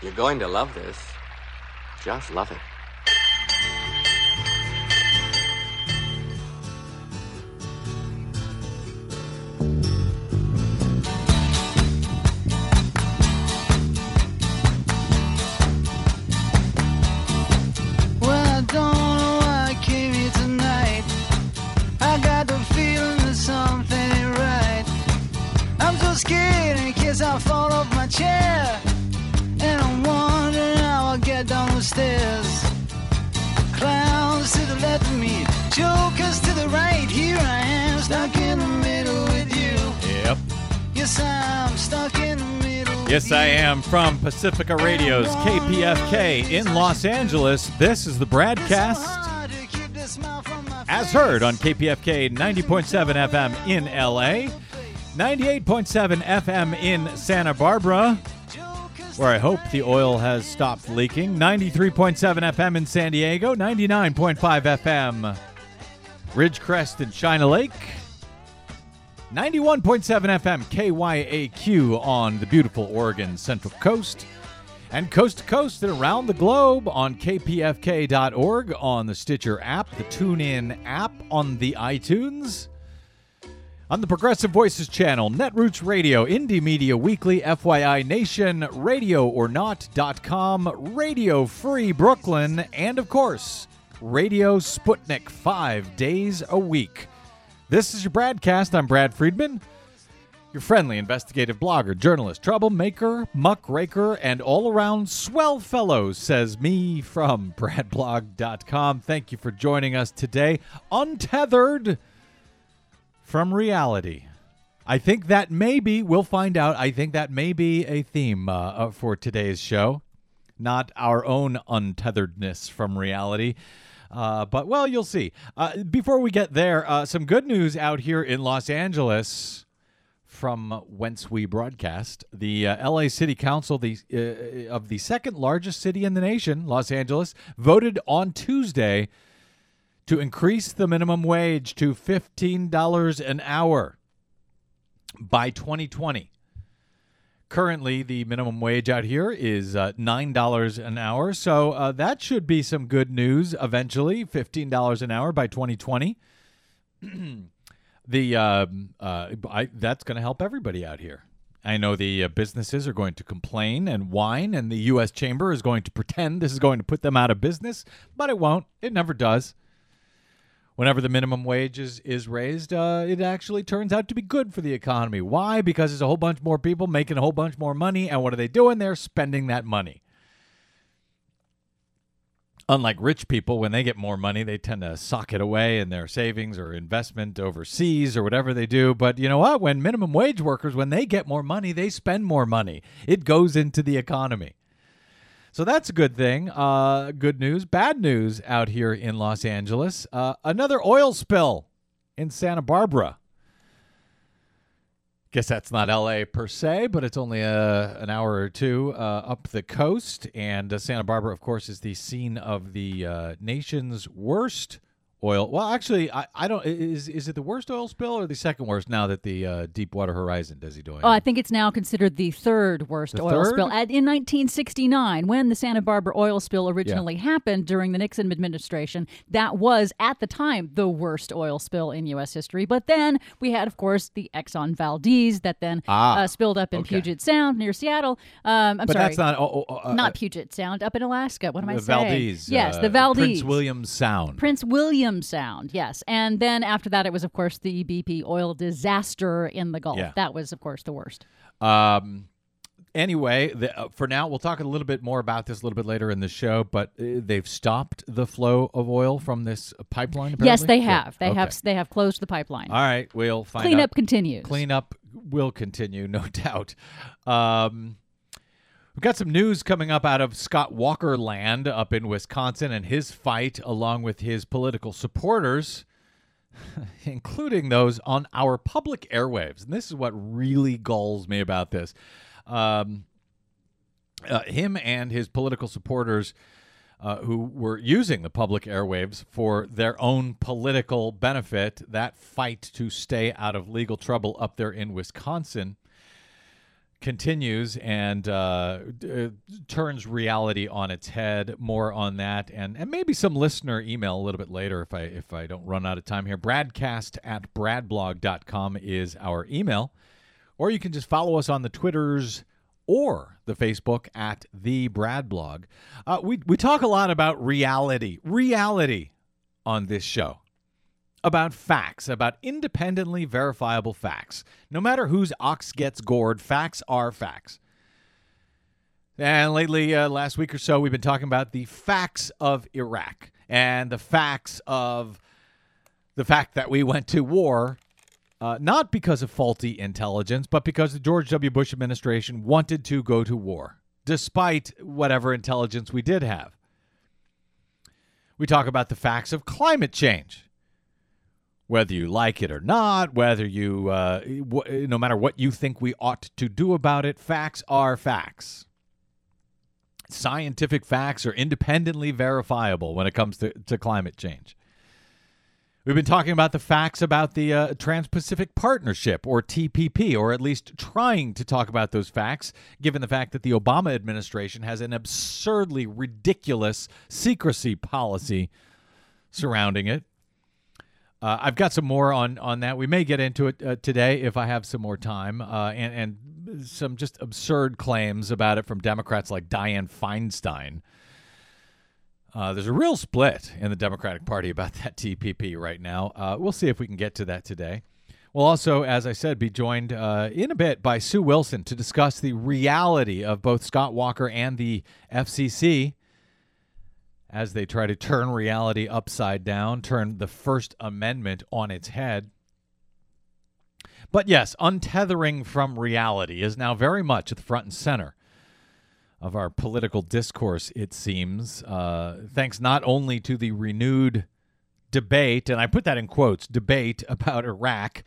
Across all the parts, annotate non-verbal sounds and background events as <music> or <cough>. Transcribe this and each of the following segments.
You're going to love this. Just love it. Yes, I am from Pacifica Radio's KPFK in Los Angeles. This is the broadcast as heard on KPFK 90.7 FM in LA, 98.7 FM in Santa Barbara, where I hope the oil has stopped leaking, 93.7 FM in San Diego, 99.5 FM Ridgecrest and China Lake. 91.7 FM KYAQ on the beautiful Oregon Central Coast, and coast to coast and around the globe on kpfk.org, on the Stitcher app, the TuneIn app, on the iTunes, on the Progressive Voices channel, Netroots Radio, Indie Media Weekly, FYI Nation, Radio or RadioOrNot.com, Radio Free Brooklyn, and of course, Radio Sputnik five days a week. This is your broadcast. I'm Brad Friedman, your friendly investigative blogger, journalist, troublemaker, muckraker, and all around swell fellow, says me from <laughs> bradblog.com. Thank you for joining us today, untethered from reality. I think that maybe, we'll find out, I think that may be a theme uh, uh, for today's show. Not our own untetheredness from reality. Uh, but, well, you'll see. Uh, before we get there, uh, some good news out here in Los Angeles from whence we broadcast. The uh, LA City Council, the uh, of the second largest city in the nation, Los Angeles, voted on Tuesday to increase the minimum wage to $15 an hour by 2020. Currently, the minimum wage out here is uh, $9 an hour. So uh, that should be some good news eventually. $15 an hour by 2020. <clears throat> the um, uh, I, That's going to help everybody out here. I know the uh, businesses are going to complain and whine, and the U.S. Chamber is going to pretend this is going to put them out of business, but it won't. It never does whenever the minimum wage is, is raised, uh, it actually turns out to be good for the economy. Why? Because there's a whole bunch more people making a whole bunch more money, and what are they doing? They're spending that money. Unlike rich people, when they get more money, they tend to sock it away in their savings or investment overseas or whatever they do. But you know what? When minimum wage workers, when they get more money, they spend more money. It goes into the economy. So that's a good thing. Uh, good news. Bad news out here in Los Angeles. Uh, another oil spill in Santa Barbara. Guess that's not LA per se, but it's only a, an hour or two uh, up the coast. And uh, Santa Barbara, of course, is the scene of the uh, nation's worst oil. Well, actually, I, I don't. Is is it the worst oil spill or the second worst now that the uh, Deepwater Horizon does he doing? Oh, I think it's now considered the third worst The oil third? spill. At, in 1969, when the Santa Barbara oil spill originally happened during the Nixon administration, that was at the time the worst oil spill in U.S. history. But then we had, of course, the Exxon Valdez that then Ah, uh, spilled up in okay. Puget Sound near Seattle. Um, I'm but sorry. that's not. Oh, oh, uh, not Puget Sound, up in Alaska. What am I the saying? Valdez. Yes, uh, the Valdez. Prince William Sound. Prince William Sound, yes. And then after that, it was, of course, the BP oil disaster in the Gulf. Yeah. That was, of course, the worst. Um, anyway, the, uh, for now, we'll talk a little bit more about this a little bit later in the show. But uh, they've stopped the flow of oil from this pipeline. Yes, they have. They Okay. have. They have closed the pipeline. All right, we'll find out. Cleanup continues. Cleanup will continue, <laughs> no doubt. Um, we've got some news coming up out of Scott Walker land up in Wisconsin and his fight along with his political supporters, <laughs> including those on our public airwaves. And this is what really galls me about this. Um, uh, him and his political supporters uh, who were using the public airwaves for their own political benefit, that fight to stay out of legal trouble up there in Wisconsin continues and uh, d- uh, turns reality on its head. More on that, and and maybe some listener email a little bit later if I if I don't run out of time here. Bradcast at bradblog.com is our email, or you can just follow us on the Twitters or the Facebook at the Brad Blog. Uh, we we talk a lot about reality, reality on this show about facts, about independently verifiable facts. No matter whose ox gets gored, facts are facts. And lately, uh, last week or so, we've been talking about the facts of Iraq and the facts of the fact that we went to war uh, not because of faulty intelligence, but because the George W. Bush administration wanted to go to war, despite whatever intelligence we did have. We talk about the facts of climate change whether you like it or not, whether you, uh, w- no matter what you think we ought to do about it, facts are facts. Scientific facts are independently verifiable when it comes to, to climate change. We've been talking about the facts about the uh, Trans Pacific Partnership, or TPP, or at least trying to talk about those facts, given the fact that the Obama administration has an absurdly ridiculous secrecy policy surrounding it. Uh, I've got some more on on that. We may get into it uh, today if I have some more time, uh, and and some just absurd claims about it from Democrats like Dianne Feinstein. Uh, there's a real split in the Democratic Party about that TPP right now. Uh, we'll see if we can get to that today. We'll also, as I said, be joined uh, in a bit by Sue Wilson to discuss the reality of both Scott Walker and the FCC as they try to turn reality upside down, turn the First Amendment on its head. But yes, untethering from reality is now very much at the front and center of our political discourse, it seems, uh, thanks not only to the renewed debate, and I put that in quotes debate about Iraq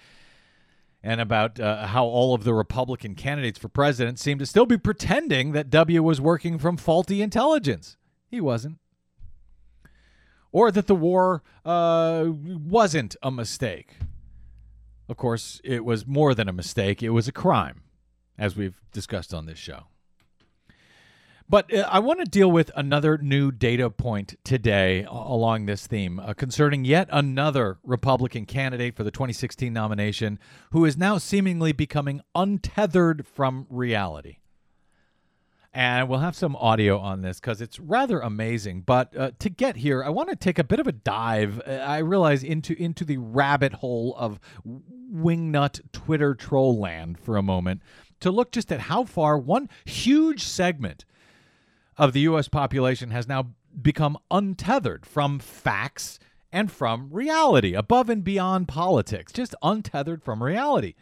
and about uh, how all of the Republican candidates for president seem to still be pretending that W was working from faulty intelligence. He wasn't or that the war uh, wasn't a mistake. Of course, it was more than a mistake, it was a crime, as we've discussed on this show. But uh, I want to deal with another new data point today along this theme uh, concerning yet another Republican candidate for the 2016 nomination who is now seemingly becoming untethered from reality and we'll have some audio on this because it's rather amazing. But uh, to get here, I want to take a bit of a dive. Uh, I realize into into the rabbit hole of wingnut Twitter troll land for a moment to look just at how far one huge segment of the U.S. population has now become untethered from facts and from reality, above and beyond politics, just untethered from reality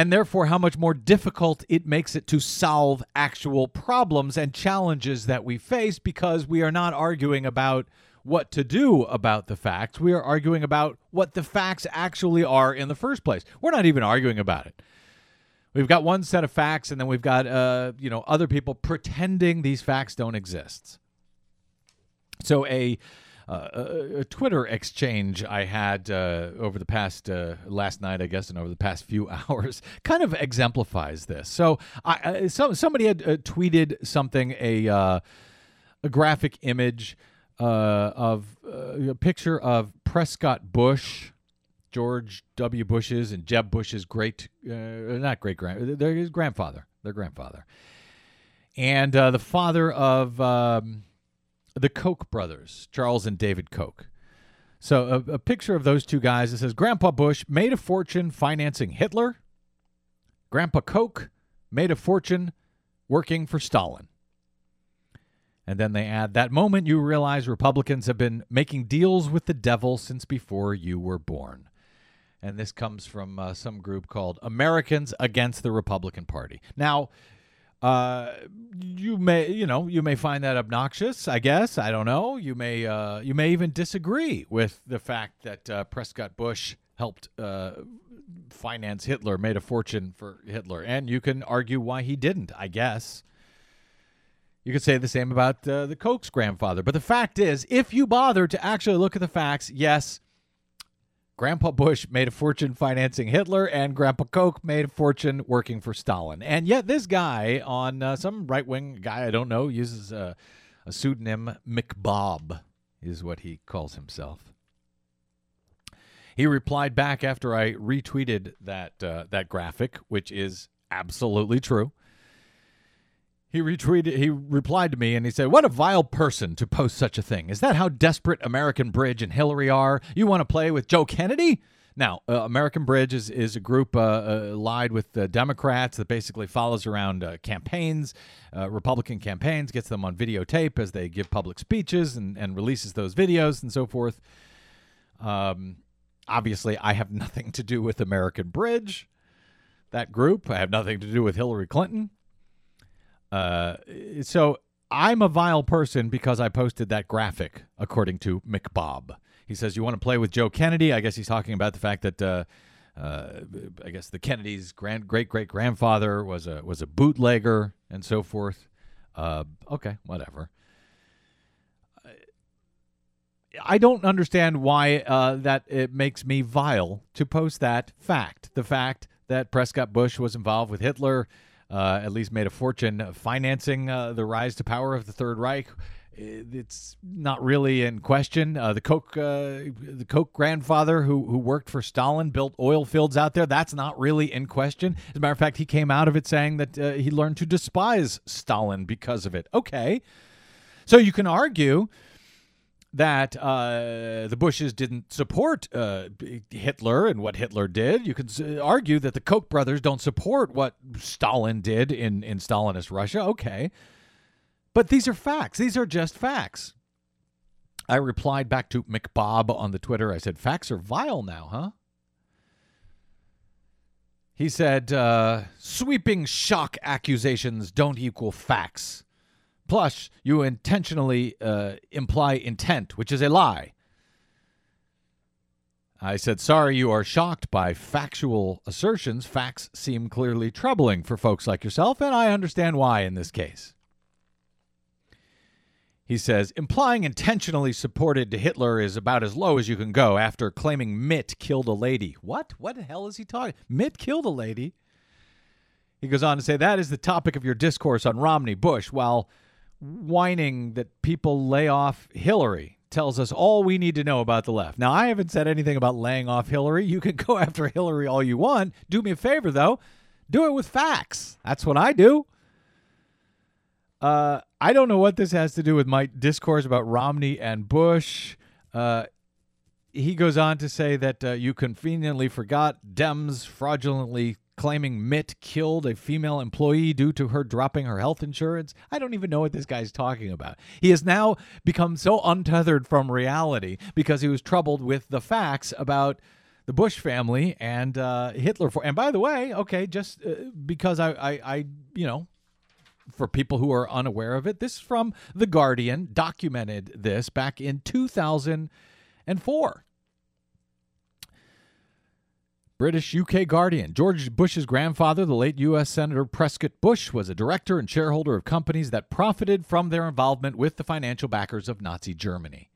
and therefore how much more difficult it makes it to solve actual problems and challenges that we face because we are not arguing about what to do about the facts. We are arguing about what the facts actually are in the first place. We're not even arguing about it. We've got one set of facts, and then we've got uh, you know other people pretending these facts don't exist. So a uh, a, Twitter exchange I had uh, over the past uh, last night, I guess, and over the past few <laughs> hours, kind of exemplifies this. So, I, so somebody had uh, tweeted something a uh, a graphic image uh, of a picture of Prescott Bush. George W. Bush's and Jeb Bush's great, not great grand, their his grandfather, their grandfather, and the father of um, the Koch brothers, Charles and David Koch. So a, a picture of those two guys. It says Grandpa Bush made a fortune financing Hitler. Grandpa Koch made a fortune working for Stalin. And then they add that moment you realize Republicans have been making deals with the devil since before you were born. And this comes from uh, some group called Americans Against the Republican Party. Now, uh, you may, you know, you may find that obnoxious. I guess I don't know. You may, uh, you may even disagree with the fact that uh, Prescott Bush helped uh, finance Hitler, made a fortune for Hitler, and you can argue why he didn't. I guess you could say the same about uh, the Koch's grandfather. But the fact is, if you bother to actually look at the facts, yes, Grandpa Bush made a fortune financing Hitler, and Grandpa Koch made a fortune working for Stalin. And yet, this guy on uh, some right wing guy I don't know uses a, a pseudonym McBob, is what he calls himself. He replied back after I retweeted that uh, that graphic, which is absolutely true. He retweeted. He replied to me and he said, "What a vile person to post such a thing! Is that how desperate American Bridge and Hillary are? You want to play with Joe Kennedy?" Now, uh, American Bridge is, is a group uh, uh, allied with the Democrats that basically follows around uh, campaigns, uh, Republican campaigns, gets them on videotape as they give public speeches and, and releases those videos and so forth. Um, obviously, I have <laughs> nothing to do with American Bridge, that group. I have nothing to do with Hillary Clinton. Uh, so I'm a vile person because I posted that graphic, according to McBob. He says, You want to play with Joe Kennedy? I guess he's talking about the fact that. Uh, uh, I guess the Kennedys' grand great great grandfather was a was a bootlegger and so forth. Uh, okay, whatever. I don't understand why uh, that it makes me vile to post that fact. The fact that Prescott Bush was involved with Hitler, uh, at least made a fortune financing uh, the rise to power of the Third Reich. It's not really in question. Uh, the Koch, uh, the Koch grandfather who who worked for Stalin built oil fields out there. That's not really in question. As a matter of fact, he came out of it saying that uh, he learned to despise Stalin because of it. Okay, so you can argue that uh, the Bushes didn't support uh, Hitler and what Hitler did. You could argue that the Koch brothers don't support what Stalin did in, in Stalinist Russia. Okay. But these are facts. These are just facts. I replied back to McBob on the Twitter. I said, Facts are vile now, huh? He said, uh, Sweeping shock accusations don't equal facts. Plus, you intentionally uh, imply intent, which is a lie. I said, sorry, you are shocked by factual assertions. Facts seem clearly troubling for folks like yourself, and I understand why in this case. He says, implying intentionally supported to Hitler is about as low as you can go after claiming Mitt killed a lady. What? What the hell is he talking? Mitt killed a lady? He goes on to say, that is the topic of your discourse on Romney Bush, while whining that people lay off Hillary tells us all we need to know about the left. Now, I haven't said anything about laying off Hillary. You can <laughs> go after Hillary all you want. Do me a favor, though. Do it with facts. That's what I do. Uh, I don't know what this has to do with my discourse about Romney and Bush. Uh, he goes on to say that uh, you conveniently forgot Dems fraudulently claiming Mitt killed a female employee due to her dropping her health insurance. I don't even know what this guy's talking about. He has now become so untethered from reality because he was troubled with the facts about the Bush family and uh, Hitler. For and by the way, okay, just uh, because I, I, I, you know, for people who are unaware of it, this is from the Guardian. Documented this back in 2004. British UK Guardian. George Bush's grandfather, the late U.S. Senator Prescott Bush, was a director and shareholder of companies that profited from their involvement with the financial backers of Nazi Germany.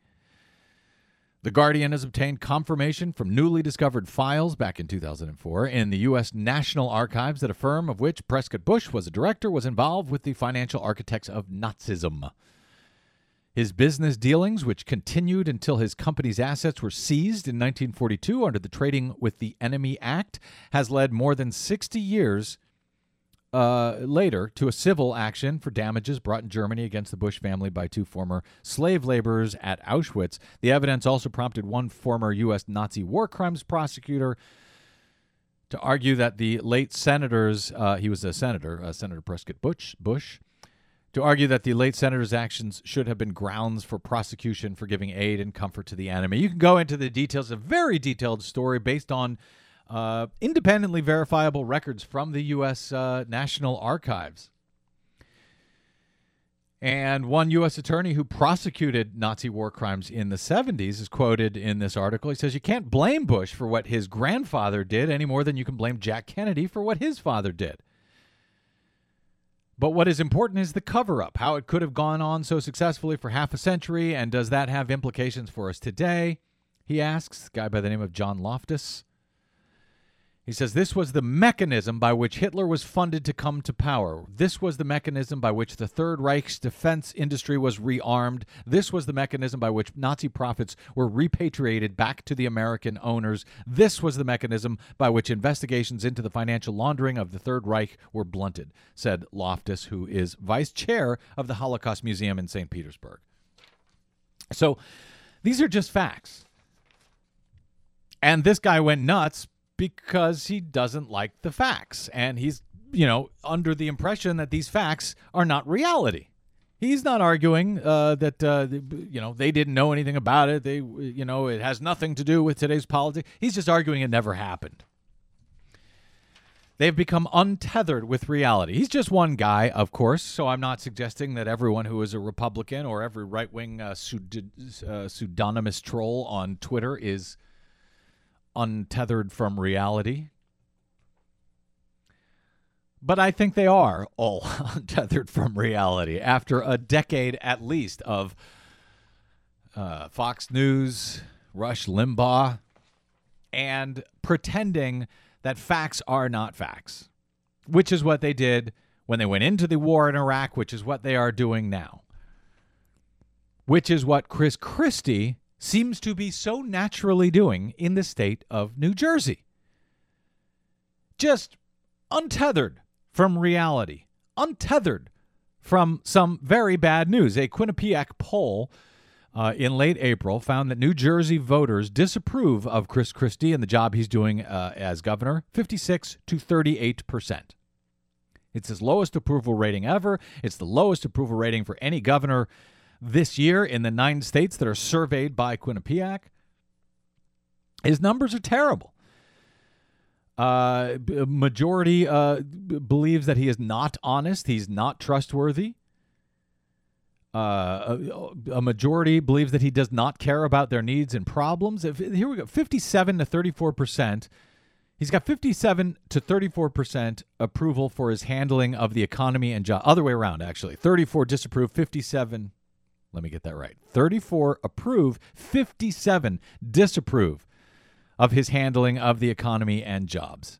The Guardian has obtained confirmation from newly discovered files back in 2004 in the U.S. National Archives that a firm of which Prescott Bush was a director was involved with the financial architects of Nazism. His business dealings, which continued until his company's assets were seized in 1942 under the Trading with the Enemy Act, has led more than 60 years uh, later to a civil action for damages brought in Germany against the Bush family by two former slave laborers at Auschwitz. The evidence also prompted one former U.S. Nazi war crimes prosecutor to argue that the late senators, uh, he was a senator, uh, Senator Prescott Bush, Bush to argue that the late senator's actions should have been grounds for prosecution for giving aid and comfort to the enemy. You can go into the details, a very detailed story based on uh, independently verifiable records from the U.S. Uh, National Archives. And one U.S. attorney who prosecuted Nazi war crimes in the 70s is quoted in this article. He says, You can't blame Bush for what his grandfather did any more than you can blame Jack Kennedy for what his father did. But what is important is the cover up, how it could have gone on so successfully for half a century, and does that have implications for us today? He asks, guy by the name of John Loftus. He says this was the mechanism by which Hitler was funded to come to power. This was the mechanism by which the Third Reich's defense industry was rearmed. This was the mechanism by which Nazi profits were repatriated back to the American owners. This was the mechanism by which investigations into the financial laundering of the Third Reich were blunted, said Loftus, who is vice chair of the Holocaust Museum in St. Petersburg. So these are just facts. And this guy went nuts because he doesn't like the facts. And he's you know under the impression that these facts are not reality. He's not arguing uh, that uh, you know they didn't know anything about it. They you know it has nothing to do with today's politics. He's just arguing it never happened. They've become untethered with reality. He's just one guy of course so i'm not suggesting that everyone who is a republican or every right-wing uh, pseud- uh, pseudonymous troll on twitter is untethered from reality. But I think they are all <laughs> untethered from reality after a decade at least of uh, Fox News, Rush Limbaugh, and pretending that facts are not facts, which is what they did when they went into the war in Iraq, which is what they are doing now, which is what Chris Christie seems to be so naturally doing in the state of New Jersey. Just untethered from reality, untethered from some very bad news. A Quinnipiac poll uh, in late April found that New Jersey voters disapprove of Chris Christie and the job he's doing uh, as governor 56 to 38 percent. It's his lowest approval rating ever. It's the lowest approval rating for any governor this year in the nine states that are surveyed by Quinnipiac. His numbers are terrible. Uh, majority uh, b- believes that he is not honest. He's not trustworthy. Uh, a, a, majority believes that he does not care about their needs and problems. If, here we go 57 to 34 percent. He's got 57 to 34 percent approval for his handling of the economy and job. Other way around, actually. 34 disapprove, 57 let me get that right. 34 approve, 57 disapprove of his handling of the economy and jobs.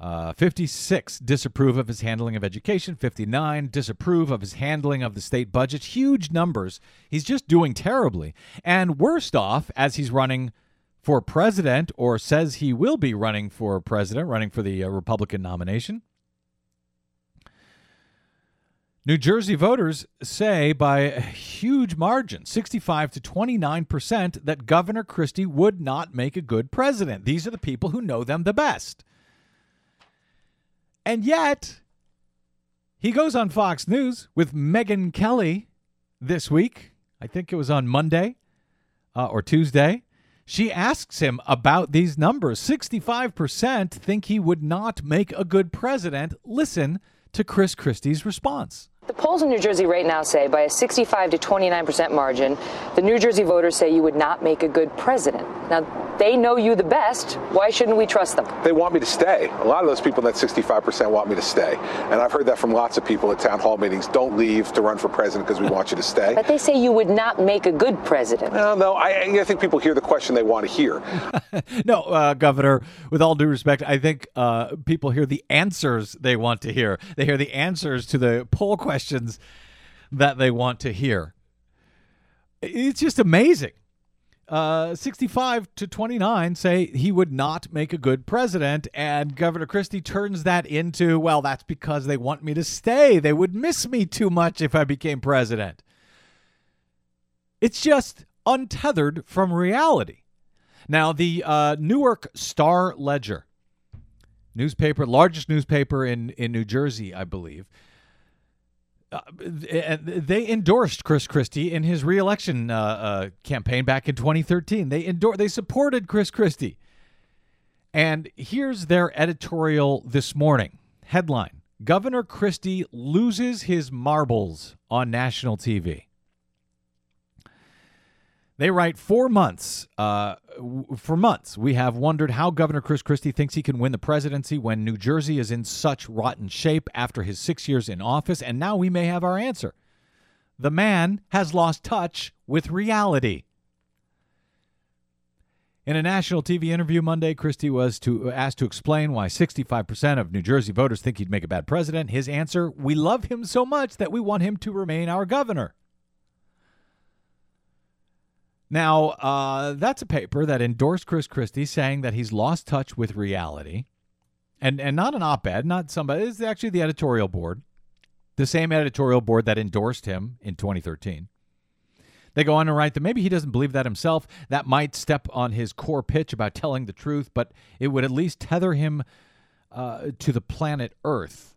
Uh, 56 disapprove of his handling of education. 59 disapprove of his handling of the state budget. Huge numbers. He's just doing terribly. And worst off, as he's running for president or says he will be running for president, running for the uh, Republican nomination, New Jersey voters say by a huge margin, 65 to 29 percent, that Governor Christie would not make a good president. These are the people who know them the best. And yet, he goes on Fox News with Megyn Kelly this week. I think it was on Monday uh, or Tuesday. She asks him about these numbers. 65% think he would not make a good president. Listen to Chris Christie's response. The polls in New Jersey right now say by a 65 to 29 percent margin, the New Jersey voters say you would not make a good president. Now, they know you the best. Why shouldn't we trust them? They want me to stay. A lot of those people in that 65 percent want me to stay. And I've heard that from lots of people at town hall meetings. Don't leave to run for president because we want you to stay. But they say you would not make a good president. No, no, I, I think people hear the question they want to hear. <laughs> no, uh, Governor, with all due respect, I think uh, people hear the answers they want to hear. They hear the answers to the poll questions questions that they want to hear. It's just amazing. Uh, 65 to 29 say he would not make a good president, and Governor Christie turns that into, well, that's because they want me to stay. They would miss me too much if I became president. It's just untethered from reality. Now, the uh, Newark Star Ledger, newspaper, largest newspaper in, in New Jersey, I believe, uh, they endorsed Chris Christie in his reelection uh, uh, campaign back in 2013. They endor- they supported Chris Christie. And here's their editorial this morning. Headline Governor Christie loses his marbles on national TV. They write four months. Uh, for months, we have wondered how Governor Chris Christie thinks he can win the presidency when New Jersey is in such rotten shape after his six years in office, and now we may have our answer. The man has lost touch with reality. In a national TV interview Monday, Christie was to, asked to explain why 65% of New Jersey voters think he'd make a bad president. His answer We love him so much that we want him to remain our governor. Now, uh, that's a paper that endorsed Chris Christie, saying that he's lost touch with reality. And, and not an op ed, not somebody, it's actually the editorial board, the same editorial board that endorsed him in 2013. They go on to write that maybe he doesn't believe that himself. That might step on his core pitch about telling the truth, but it would at least tether him uh, to the planet Earth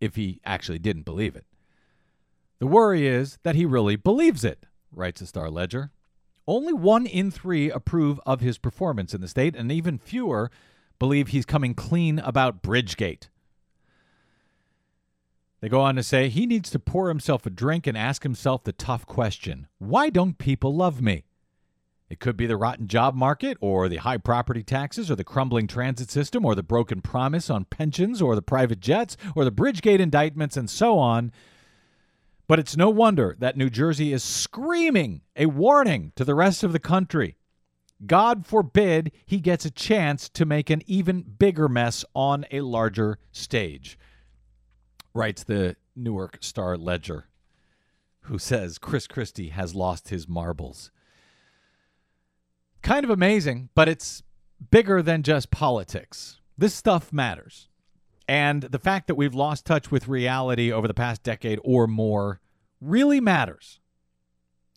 if he actually didn't believe it. The worry is that he really believes it, writes the Star Ledger. Only one in three approve of his performance in the state, and even fewer believe he's coming clean about Bridgegate. They go on to say he needs to pour himself a drink and ask himself the tough question why don't people love me? It could be the rotten job market, or the high property taxes, or the crumbling transit system, or the broken promise on pensions, or the private jets, or the Bridgegate indictments, and so on. But it's no wonder that New Jersey is screaming a warning to the rest of the country. God forbid he gets a chance to make an even bigger mess on a larger stage writes the Newark Star Ledger, who says Chris Christie has lost his marbles. Kind of amazing, but it's bigger than just politics. This stuff matters. And the fact that we've lost touch with reality over the past decade or more really matters.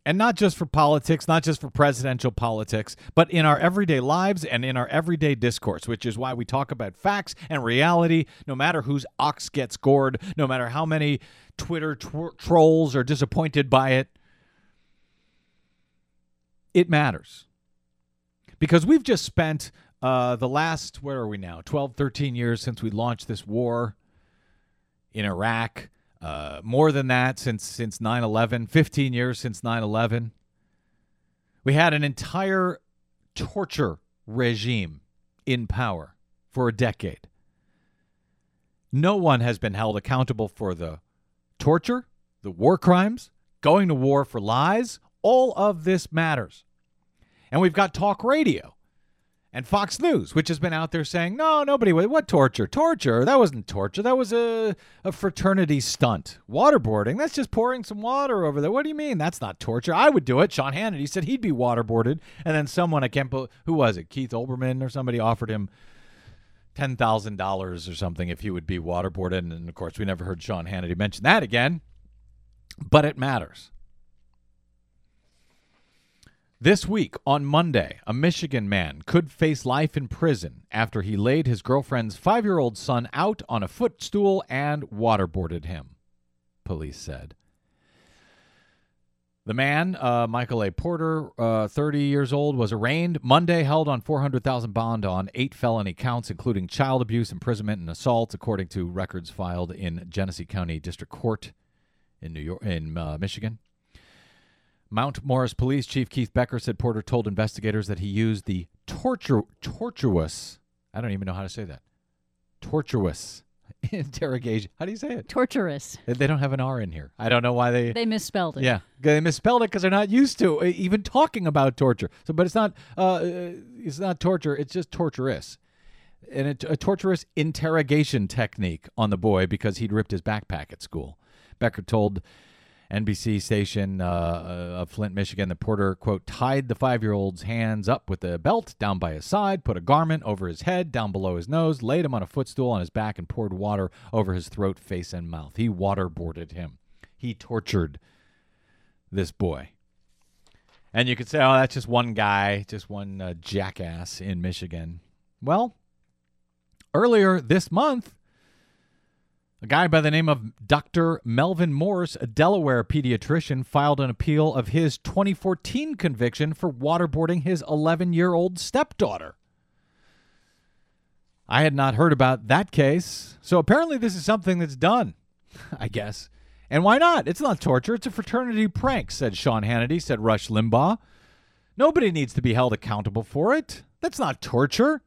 And not just for politics, not just for presidential politics, but in our everyday lives and in our everyday discourse, which is why we talk about facts and reality, no matter whose ox gets gored, no matter how many Twitter trolls are disappointed by it. It matters. Because we've just spent uh, the last, where are we now, 12, 13 years since we launched this war in Iraq uh, more than that since since 9/11, 15 years since 9/11. We had an entire torture regime in power for a decade. No one has been held accountable for the torture, the war crimes, going to war for lies. All of this matters. And we've got talk radio and Fox News, which has been out there saying, no, nobody, what torture? Torture? That wasn't torture. That was a, a fraternity stunt. Waterboarding? That's just pouring some water over there. What do you mean? That's not torture. I would do it. Sean Hannity said he'd be waterboarded. And then someone, I can't, who was it? Keith Olbermann or somebody offered him $10,000 or something if he would be waterboarded. And of course, we never heard Sean Hannity mention that again. But it matters. This week, on Monday, a Michigan man could face life in prison after he laid his girlfriend's five year old son out on a footstool and waterboarded him, police said. The man, uh, Michael A. Porter, uh, 30 years old, was arraigned Monday, held on 400,000 bond on eight felony counts, including child abuse, imprisonment, and assault, according to records filed in Genesee County District Court in New York, in uh, Michigan. Mount Morris Police Chief Keith Becker said Porter told investigators that he used the torture tortuous. I don't even know how to say that. Tortuous <laughs> interrogation. How do you say it? Torturous. They don't have an R in here. I don't know why they. They misspelled it. Yeah, they misspelled it because they're not used to uh, even talking about torture. So, but it's not. Uh, it's not torture. It's just torturous, and it, a torturous interrogation technique on the boy because he'd ripped his backpack at school. Becker told NBC station uh, uh, of Flint, Michigan, the porter, quote, tied the five year old's hands up with a belt down by his side, put a garment over his head, down below his nose, laid him on a footstool on his back, and poured water over his throat, face, and mouth. He waterboarded him. He tortured this boy. And you could say, oh, that's just one guy, just one uh, jackass in Michigan. Well, earlier this month, a guy by the name of Dr. Melvin Morse, a Delaware pediatrician, filed an appeal of his 2014 conviction for waterboarding his 11 year old stepdaughter. I had not heard about that case, so apparently this is something that's done, <laughs> I guess. And why not? It's not torture, it's a fraternity prank, said Sean Hannity, said Rush Limbaugh. Nobody needs to be held accountable for it. That's not torture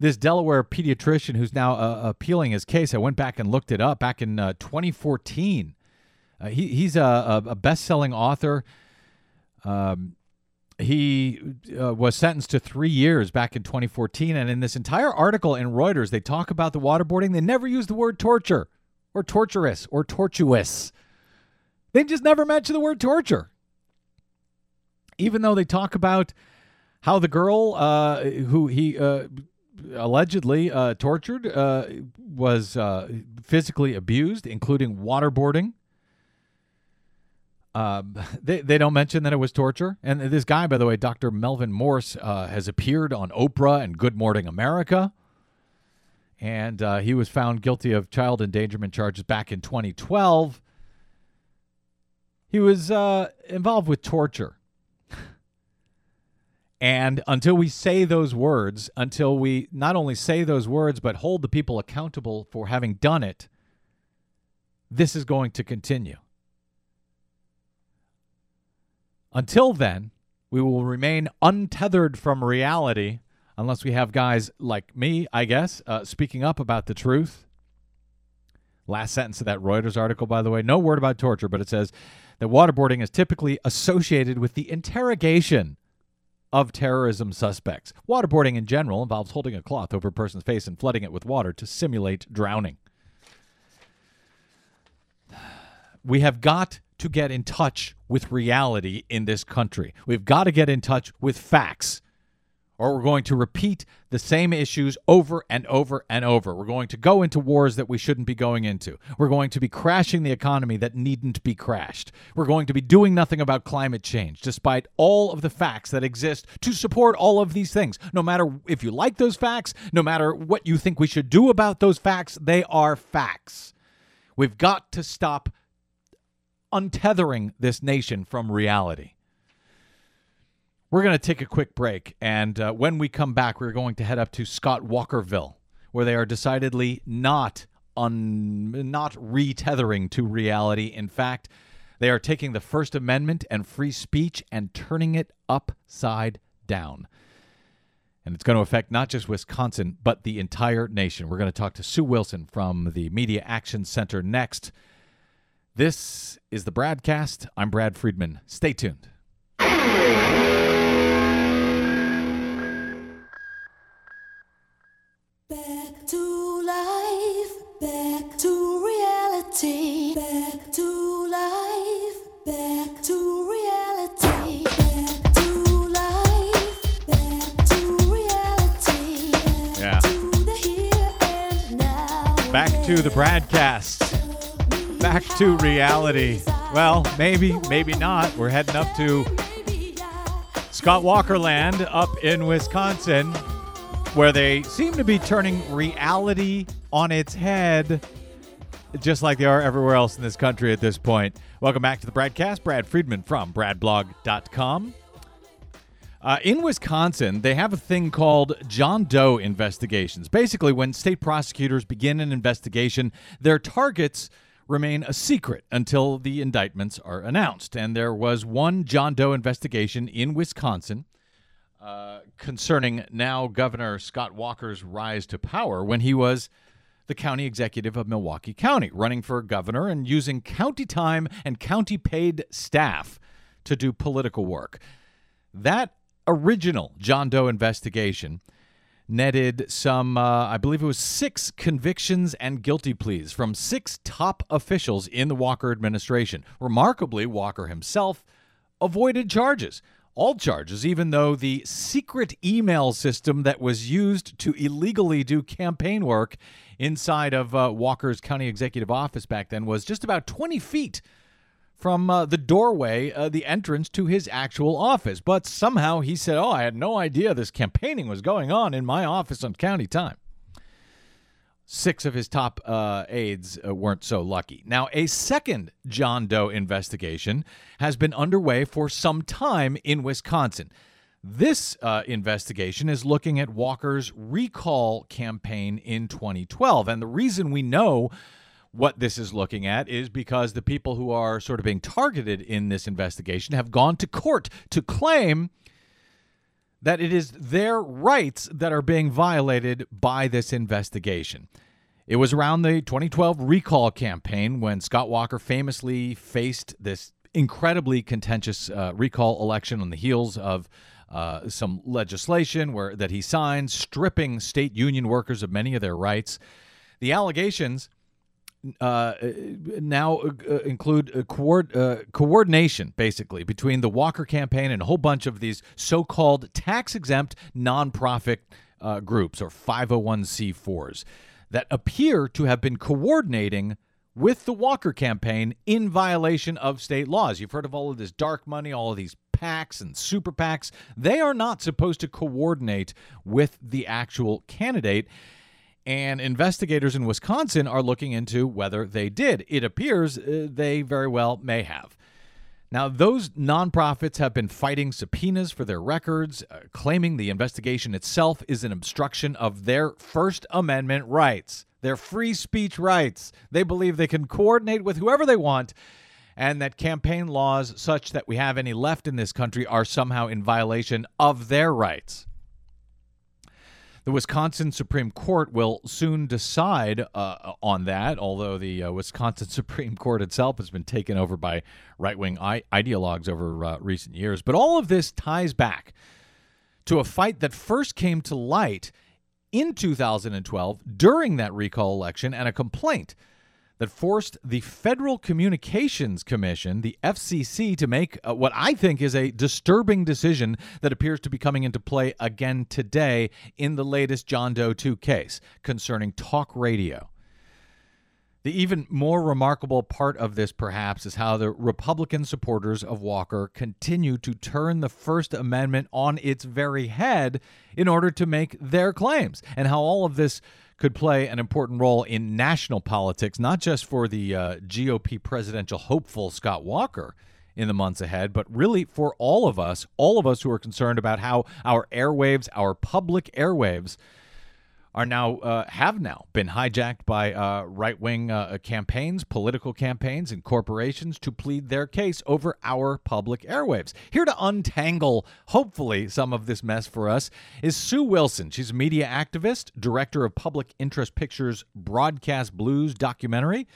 this Delaware pediatrician who's now uh, appealing his case. I went back and looked it up back in uh, 2014. Uh, he, he's a, a best selling author. Um, he uh, was sentenced to three years back in 2014. And in this entire article in Reuters, they talk about the waterboarding. They never use the word torture or torturous or tortuous. They just never mention the word torture. Even though they talk about how the girl uh, who he uh, allegedly uh, tortured uh, was uh, physically abused, including waterboarding. Um, <laughs> they, they don't mention that it was torture. And this guy, by the way, Dr. Melvin Morse, uh, has appeared on Oprah and Good Morning America. And uh, he was found guilty of child endangerment charges back in 2012. He was uh, involved with torture. And until we say those words, until we not only say those words, but hold the people accountable for having done it, this is going to continue. Until then, we will remain untethered from reality unless we have guys like me, I guess, uh, speaking up about the truth. Last sentence of that Reuters article, by the way, no word about torture, but it says that waterboarding is typically associated with the interrogation of terrorism suspects. Waterboarding in general involves holding a cloth over a person's face and flooding it with water to simulate drowning. <sighs> We have got to get in touch with reality in this country. We've got to get in touch with facts, or we're going to repeat the same issues over and over and over. We're going to go into wars that we shouldn't be going into. We're going to be crashing the economy that needn't be crashed. We're going to be doing nothing about climate change, despite all of the facts that exist to support all of these things. No matter if you like those facts, no matter what you think we should do about those facts, they are facts. We've got to stop untethering this nation from reality. We're going to take a quick break, and uh, when we come back, we're going to head up to Scott Walkerville, where they are decidedly not un- not retethering to reality. In fact, they are taking the First Amendment and free speech and turning it upside down. And it's going to affect not just Wisconsin, but the entire nation. We're going to talk to Sue Wilson from the Media Action Center next. This is the Bradcast. I'm Brad Friedman. Stay tuned. Back to the broadcast. Back to reality. Well, maybe, maybe not. We're heading up to Scott Walker Land up in Wisconsin, where they seem to be turning reality on its head, just like they are everywhere else in this country at this point. Welcome back to the broadcast. Brad Friedman from bradblog.com. Uh, in Wisconsin, they have a thing called John Doe investigations. Basically, when state prosecutors begin an investigation, their targets remain a secret until the indictments are announced. And there was one John Doe investigation in Wisconsin uh, concerning now Governor Scott Walker's rise to power when he was the county executive of Milwaukee County, running for governor and using county time and county paid staff to do political work. That original John Doe investigation netted some, uh, I believe it was six convictions and guilty pleas from six top officials in the Walker administration. Remarkably, Walker himself avoided charges. All charges, even though the secret email system that was used to illegally do campaign work inside of uh, Walker's county executive office back then was just about 20 feet from uh, the doorway, uh, the entrance to his actual office. But somehow he said, Oh, I had no idea this campaigning was going on in my office on county time. Six of his top uh, aides uh, weren't so lucky. Now, a second John Doe investigation has been underway for some time in Wisconsin. This uh, investigation is looking at Walker's recall campaign in 2012. And the reason we know what this is looking at is because the people who are sort of being targeted in this investigation have gone to court to claim that it is their rights that are being violated by this investigation. It was around the 2012 recall campaign when Scott Walker famously faced this incredibly contentious uh, recall election on the heels of uh, some legislation where that he signed stripping state union workers of many of their rights. The allegations uh, now uh, include uh, uh, coordination, basically, between the Walker campaign and a whole bunch of these so called tax exempt nonprofit uh, groups or 501c4s that appear to have been coordinating with the Walker campaign in violation of state laws. You've heard of all of this dark money, all of these PACs and super PACs. They are not supposed to coordinate with the actual candidate. And investigators in Wisconsin are looking into whether they did. It appears uh, they very well may have. Now, those nonprofits have been fighting subpoenas for their records, uh, claiming the investigation itself is an obstruction of their First Amendment rights, their free speech rights. They believe they can coordinate with whoever they want, and that campaign laws, such that we have any left in this country, are somehow in violation of their rights. The Wisconsin Supreme Court will soon decide uh, on that, although the uh, Wisconsin <laughs> Supreme Court itself has been taken over by right wing I- ideologues over uh, recent years. But all of this ties back to a fight that first came to light in 2012 during that recall election and a complaint that forced the Federal Communications Commission, the FCC, to make uh, what I think is a disturbing decision that appears to be coming into play again today in the latest John Doe 2 case concerning talk radio. The even more remarkable part of this, perhaps, is how the Republican supporters of Walker continue to turn the First Amendment on its very head in order to make their claims, and how all of this could play an important role in national politics, not just for the uh, GOP presidential hopeful Scott Walker in the months ahead, but really for all of us, all of us who are concerned about how our airwaves, our public airwaves, are now uh, have now been hijacked by uh, right wing uh, campaigns, political campaigns, and corporations to plead their case over our public airwaves. Here to untangle, hopefully, some of this mess for us is Sue Wilson. She's a media activist, director of Public Interest Pictures' Broadcast Blues documentary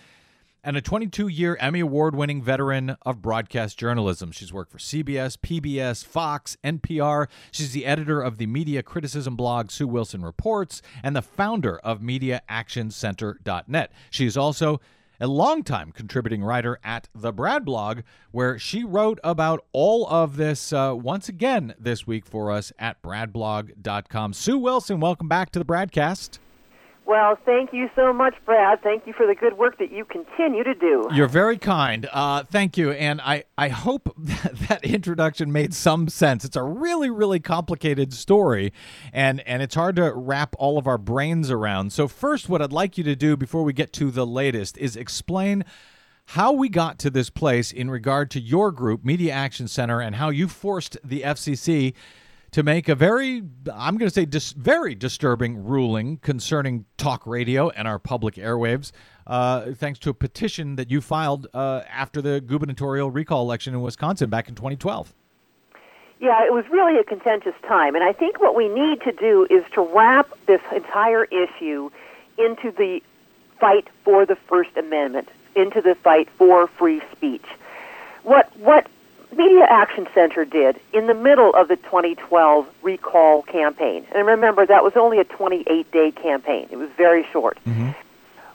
and a 22 year Emmy Award winning veteran of broadcast journalism. She's worked for CBS, PBS, Fox, NPR. She's the editor of the media criticism blog Sue Wilson Reports and the founder of MediaActionCenter.net. She is also a longtime contributing writer at the Brad blog, where she wrote about all of this uh, once again this week for us at bradblog.com. Sue Wilson, welcome back to the Bradcast. Well, thank you so much, Brad. Thank you for the good work that you continue to do. You're very kind. Uh, thank you. And I, I hope <laughs> that, that introduction made some sense. It's a really, really complicated story, and, and it's hard to wrap all of our brains around. So, first, what I'd like you to do before we get to the latest is explain how we got to this place in regard to your group, Media Action Center, and how you forced the FCC to make a very, I'm going to say, dis- very disturbing ruling concerning talk radio and our public airwaves, uh, thanks to a petition that you filed uh, after the gubernatorial recall election in Wisconsin back in 2012. Yeah, it was really a contentious time, and I think what we need to do is to wrap this entire issue into the fight for the First Amendment, into the fight for free speech. What what Media Action Center did in the middle of the 2012 recall campaign, and remember that was only a 28 day campaign, it was very short.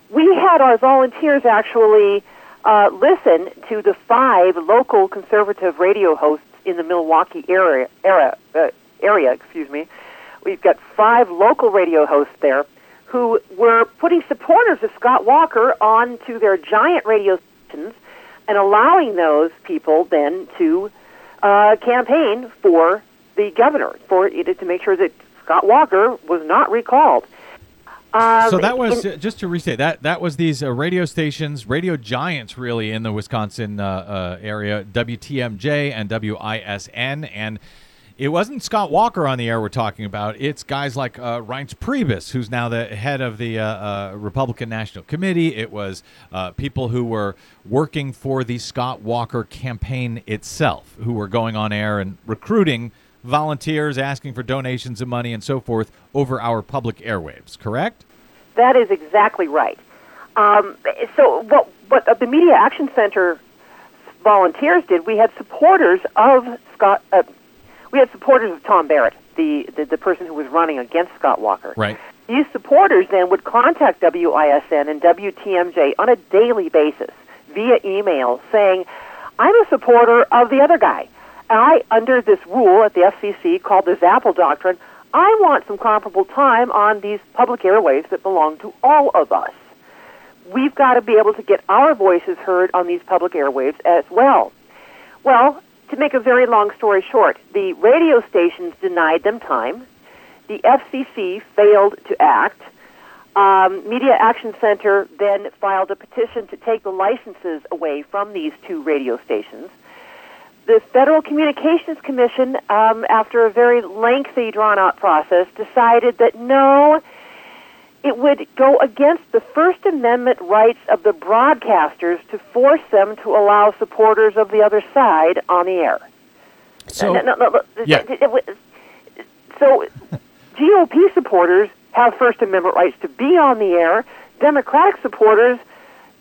We had our volunteers actually uh, listen to the five local conservative radio hosts in the Milwaukee area. Area, uh, area, excuse me. We've got five local radio hosts there who were putting supporters of Scott Walker onto their giant radio stations and allowing those people then to uh, campaign for the governor for it to make sure that Scott Walker was not recalled. Um, so that was in- uh, just to restate that that was these uh, radio stations, radio giants, really in the Wisconsin uh, uh, area, WTMJ and WISN, and it wasn't Scott Walker on the air we're talking about. It's guys like uh, Reince Priebus, who's now the head of the uh, uh, Republican National Committee. It was uh, people who were working for the Scott Walker campaign itself, who were going on air and recruiting volunteers, asking for donations of money and so forth over our public airwaves. Correct? That is exactly right. Um, so what, what the Media Action Center volunteers did. We had supporters of Scott. Uh, we had supporters of Tom Barrett, the, the the person who was running against Scott Walker. Right. These supporters then would contact WISN and WTMJ on a daily basis via email saying, I'm a supporter of the other guy. And I, under this rule at the FCC called the Zapple Doctrine, I want some comparable time on these public airwaves that belong to all of us. We've got to be able to get our voices heard on these public airwaves as well. Well, to make a very long story short, the radio stations denied them time. The FCC failed to act. Um, Media Action Center then filed a petition to take the licenses away from these two radio stations. The Federal Communications Commission, um, after a very lengthy, drawn out process, decided that no, it would go against the First Amendment rights of the broadcasters to force them to allow supporters of the other side on the air. So, No, no, no, Yeah. it- it was- so GOP supporters have First Amendment rights to be on the air. Democratic supporters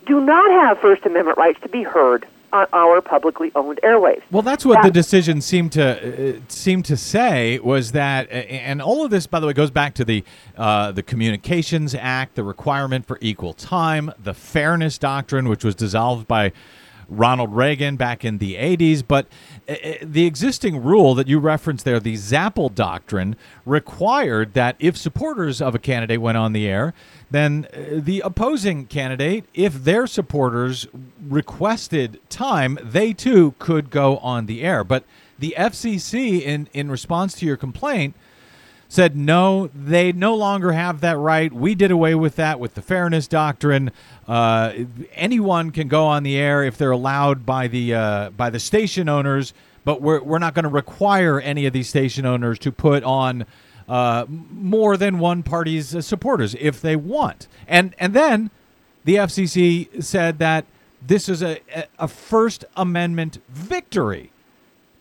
do not have First Amendment rights to be heard on our publicly owned airwaves. Well, that's what the decision seemed to uh, seemed to say was that, and all of this, by the way, goes back to the uh, the Communications Act, the requirement for equal time, the Fairness Doctrine, which was dissolved by Ronald Reagan back in the 80s. But the existing rule that you referenced there, the Zapple Doctrine, required that if supporters of a candidate went on the air, then uh, the opposing candidate, if their supporters requested time, they too could go on the air. But the FCC, in, in response to your complaint, said no, they no longer have that right. We did away with that with the fairness doctrine. Uh, anyone can go on the air if they're allowed by the uh, by the station owners, but we're we're not going to require any of these station owners to put on uh, more than one party's supporters if they want. And and then the FCC said that this is a- a First Amendment victory.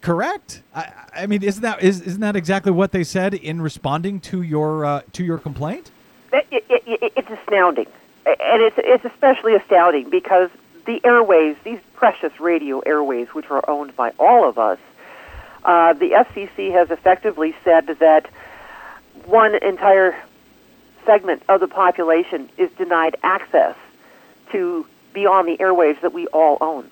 Correct. I, I mean, isn't that is, isn't that exactly what they said in responding to your uh, to your complaint? It, it, it, it's astounding, and it's it's especially astounding because the airwaves, these precious radio airwaves, which are owned by all of us, uh, the FCC has effectively said that one entire segment of the population is denied access to be on the airwaves that we all own,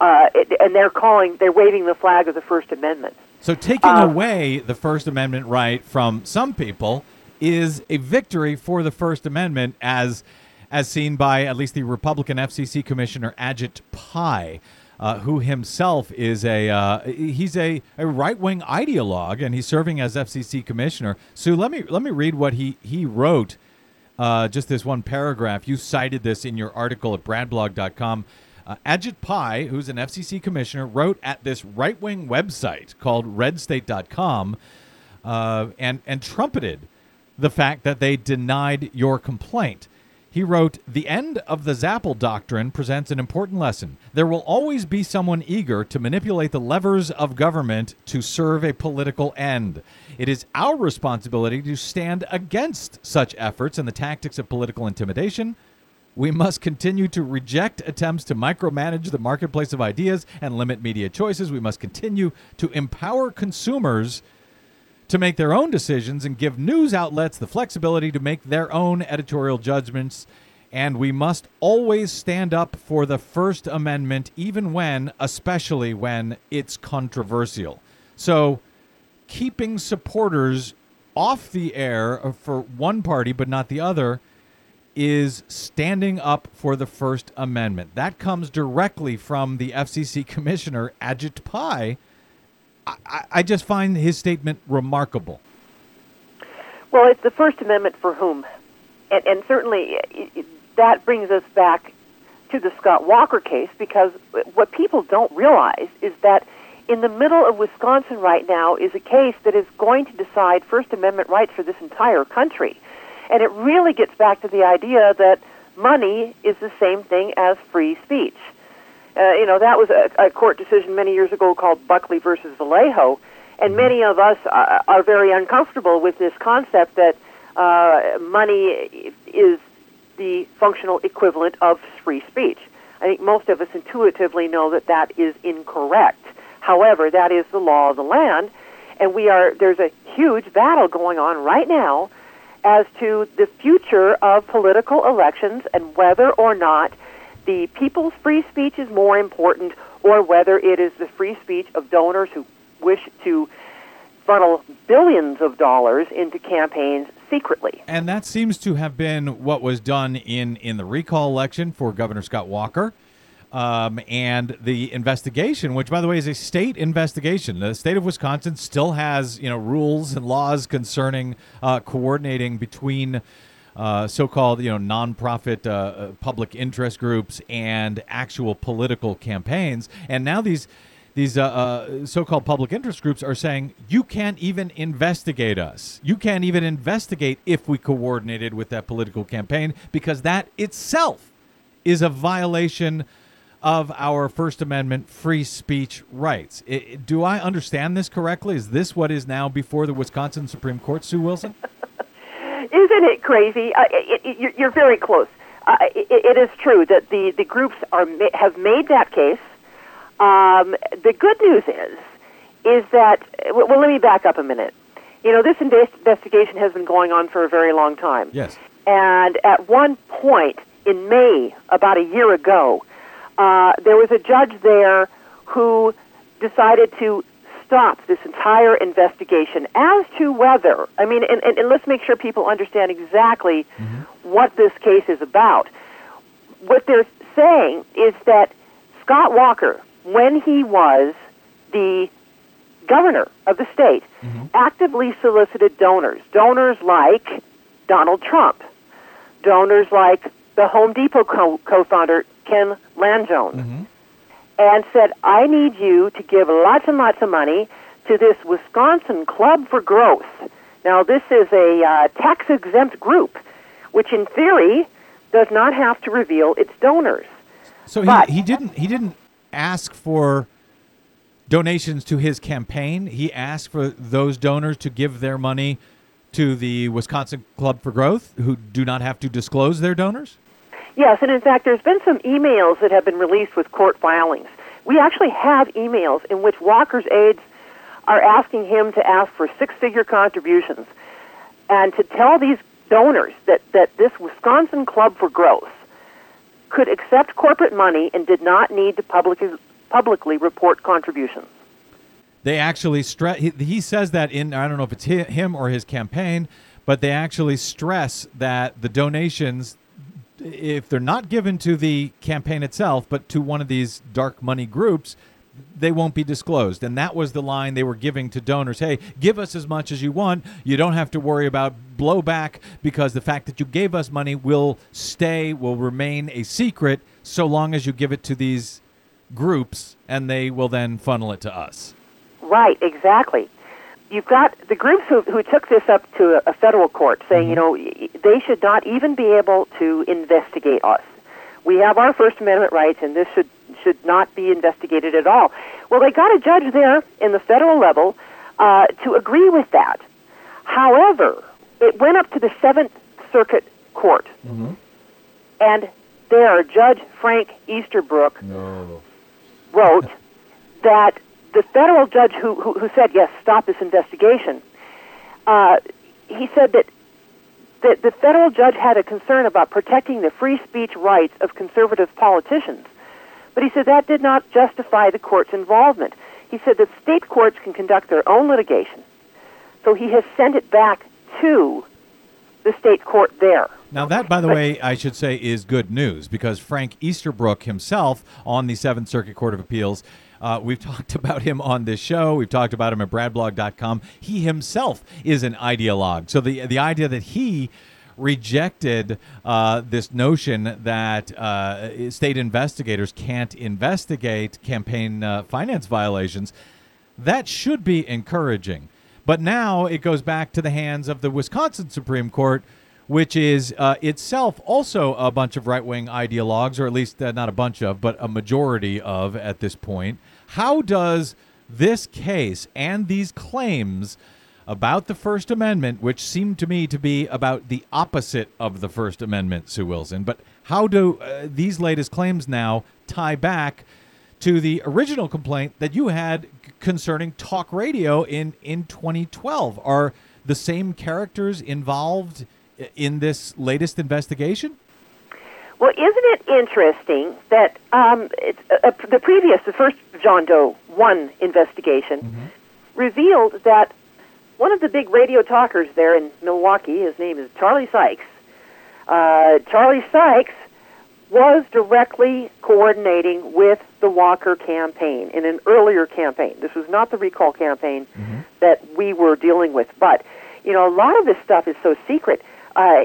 uh, it, and they're calling, they're waving the flag of the First Amendment. So taking Uh, away the First Amendment right from some people is a victory for the First Amendment, as as seen by at least the Republican FCC Commissioner Ajit Pai. Uh, who himself is a uh, he's a, a right wing ideologue and he's serving as FCC commissioner. So let me let me read what he he wrote. Uh, just this one paragraph. You cited this in your article at bradblog.com. Uh, Ajit Pai, who's an FCC commissioner, wrote at this right wing website called redstate.com uh, and, and trumpeted the fact that they denied your complaint. He wrote, The end of the Zapple doctrine presents an important lesson. There will always be someone eager to manipulate the levers of government to serve a political end. It is our responsibility to stand against such efforts and the tactics of political intimidation. We must continue to reject attempts to micromanage the marketplace of ideas and limit media choices. We must continue to empower consumers to make their own decisions and give news outlets the flexibility to make their own editorial judgments. And we must always stand up for the First Amendment, even when, especially when it's controversial. So, keeping supporters off the air for one party but not the other is standing up for the First Amendment. That comes directly from the FCC <laughs> Commissioner, Ajit Pai. I, I- just find his statement remarkable. Well, it's the First Amendment for whom? And, and certainly it, it, that brings us back to the Scott Walker case because what people don't realize is that in the middle of Wisconsin right now is a case that is going to decide First Amendment rights for this entire country. And it really gets back to the idea that money is the same thing as free speech. Uh, you know, that was a, a court decision many years ago called Buckley versus Valeo, and many of us are, are very uncomfortable with this concept that uh, money is the functional equivalent of free speech. I think most of us intuitively know that that is incorrect. However, that is the law of the land, and we are there's a huge battle going on right now as to the future of political elections and whether or not the people's free speech is more important or whether it is the free speech of donors who wish to funnel billions of dollars into campaigns secretly. And that seems to have been what was done in, in the recall election for Governor Scott Walker. Um, and the investigation, which by the way is a state investigation, the state of Wisconsin still has you know rules and laws concerning uh, coordinating between uh, so-called you know nonprofit uh, uh, public interest groups and actual political campaigns. And now these these uh, uh, so-called public interest groups are saying you can't even investigate us. You can't even investigate if we coordinated with that political campaign because that itself is a violation of our First Amendment free speech rights. Do I understand this correctly? Is this what is now before the Wisconsin Supreme Court, Sue Wilson? <laughs> Isn't it crazy? Uh, it, it, you're- you're very close. Uh, it, it is true that the, the groups are have made that case. Um, the good news is is that well, let me back up a minute. You know, this investigation has been going on for a very long time. Yes. And at one point in May, about a year ago, uh, there was a judge there who decided to stop this entire investigation as to whether, I mean, and, and, and let's make sure people understand exactly what this case is about. What they're saying is that Scott Walker, when he was the governor of the state, actively solicited donors. Donors like Donald Trump, donors like the Home Depot co- Ken Langone, and said, "I need you to give lots and lots of money to this Wisconsin Club for Growth." Now, this is a uh, tax-exempt group, which in theory does not have to reveal its donors. So he, But- he didn't he didn't ask for donations to his campaign. He asked for those donors to give their money to the Wisconsin Club for Growth, who do not have to disclose their donors. Yes, and in fact, there's been some emails that have been released with court filings. We actually have emails in which Walker's aides are asking him to ask for six-figure contributions and to tell these donors that, that this Wisconsin Club for Growth could accept corporate money and did not need to publicly, publicly report contributions. They actually stress. He, he says that in I don't know if it's him or his campaign, but they actually stress that the donations, if they're not given to the campaign itself, but to one of these dark money groups, they won't be disclosed. And that was the line they were giving to donors. Hey, give us as much as you want. You don't have to worry about blowback because the fact that you gave us money will stay, will remain a secret so long as you give it to these groups and they will then funnel it to us. Right, exactly. You've got the groups who, who took this up to a, a federal court saying, you know, they should not even be able to investigate us. We have our First Amendment rights, and this should should not be investigated at all. Well, they got a judge there in the federal level uh, to agree with that. However, it went up to the Seventh Circuit Court, and there, Judge Frank Easterbrook wrote <laughs> that the federal judge who, who, who said, yes, stop this investigation, uh, he said that, that the federal judge had a concern about protecting the free speech rights of conservative politicians. But he said that did not justify the court's involvement. He said that state courts can conduct their own litigation. So he has sent it back to the state court there. Now, that, by the way, I should say is good news because Frank Easterbrook himself on the Seventh Circuit Court of Appeals, uh, we've <laughs> talked about him on this show. We've talked about him at bradblog.com. He himself is an ideologue. So the, the idea that he rejected uh, this notion that uh, state investigators can't investigate campaign uh, finance violations, that should be encouraging. But now it goes back to the hands of the Wisconsin Supreme Court, which is uh, itself also a bunch of right wing ideologues, or at least uh, not a bunch of, but a majority of at this point. How does this case and these claims about the First Amendment, which seem to me to be about the opposite of the First Amendment, Sue Wilson, but how do uh, these latest claims now tie back to the original complaint that you had concerning talk radio in in 2012? Are the same characters involved in this latest investigation? Well, isn't it interesting that um, it's, uh, uh, the previous, the first John Doe 1 investigation revealed that one of the big radio talkers there in Milwaukee, his name is Charlie Sykes, uh, Charlie Sykes was directly coordinating with the Walker campaign in an earlier campaign. This was not the recall campaign that we were dealing with, but you know, a lot of this stuff is so secret. Uh,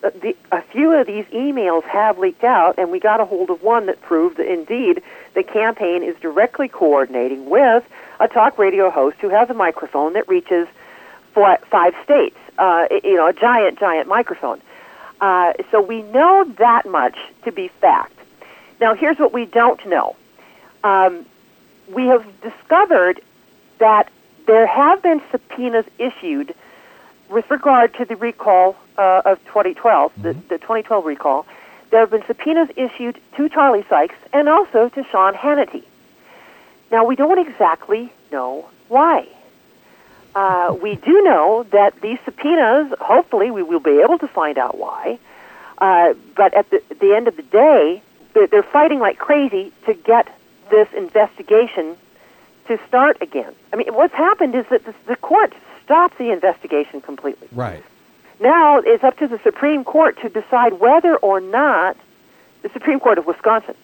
the, a few of these emails have leaked out, and we got a hold of one that proved that indeed the campaign is directly coordinating with a talk radio host who has a microphone that reaches four, five states. Uh, you know, a giant, giant microphone. Uh, so we know that much to be fact. Now, here's what we don't know. Um, we have discovered that there have been subpoenas issued with regard to the recall uh, of 2012, the, the 2012 recall. There have been subpoenas issued to Charlie Sykes and also to Sean Hannity. Now, we don't exactly know why. Uh, we do know that these subpoenas, hopefully, we will be able to find out why. Uh, but at the, the end of the day, they're, they're fighting like crazy to get this investigation to start again. I mean, what's happened is that the, the court stopped the investigation completely. Right. Now it's up to the Supreme Court to decide whether or not, the Supreme Court of Wisconsin,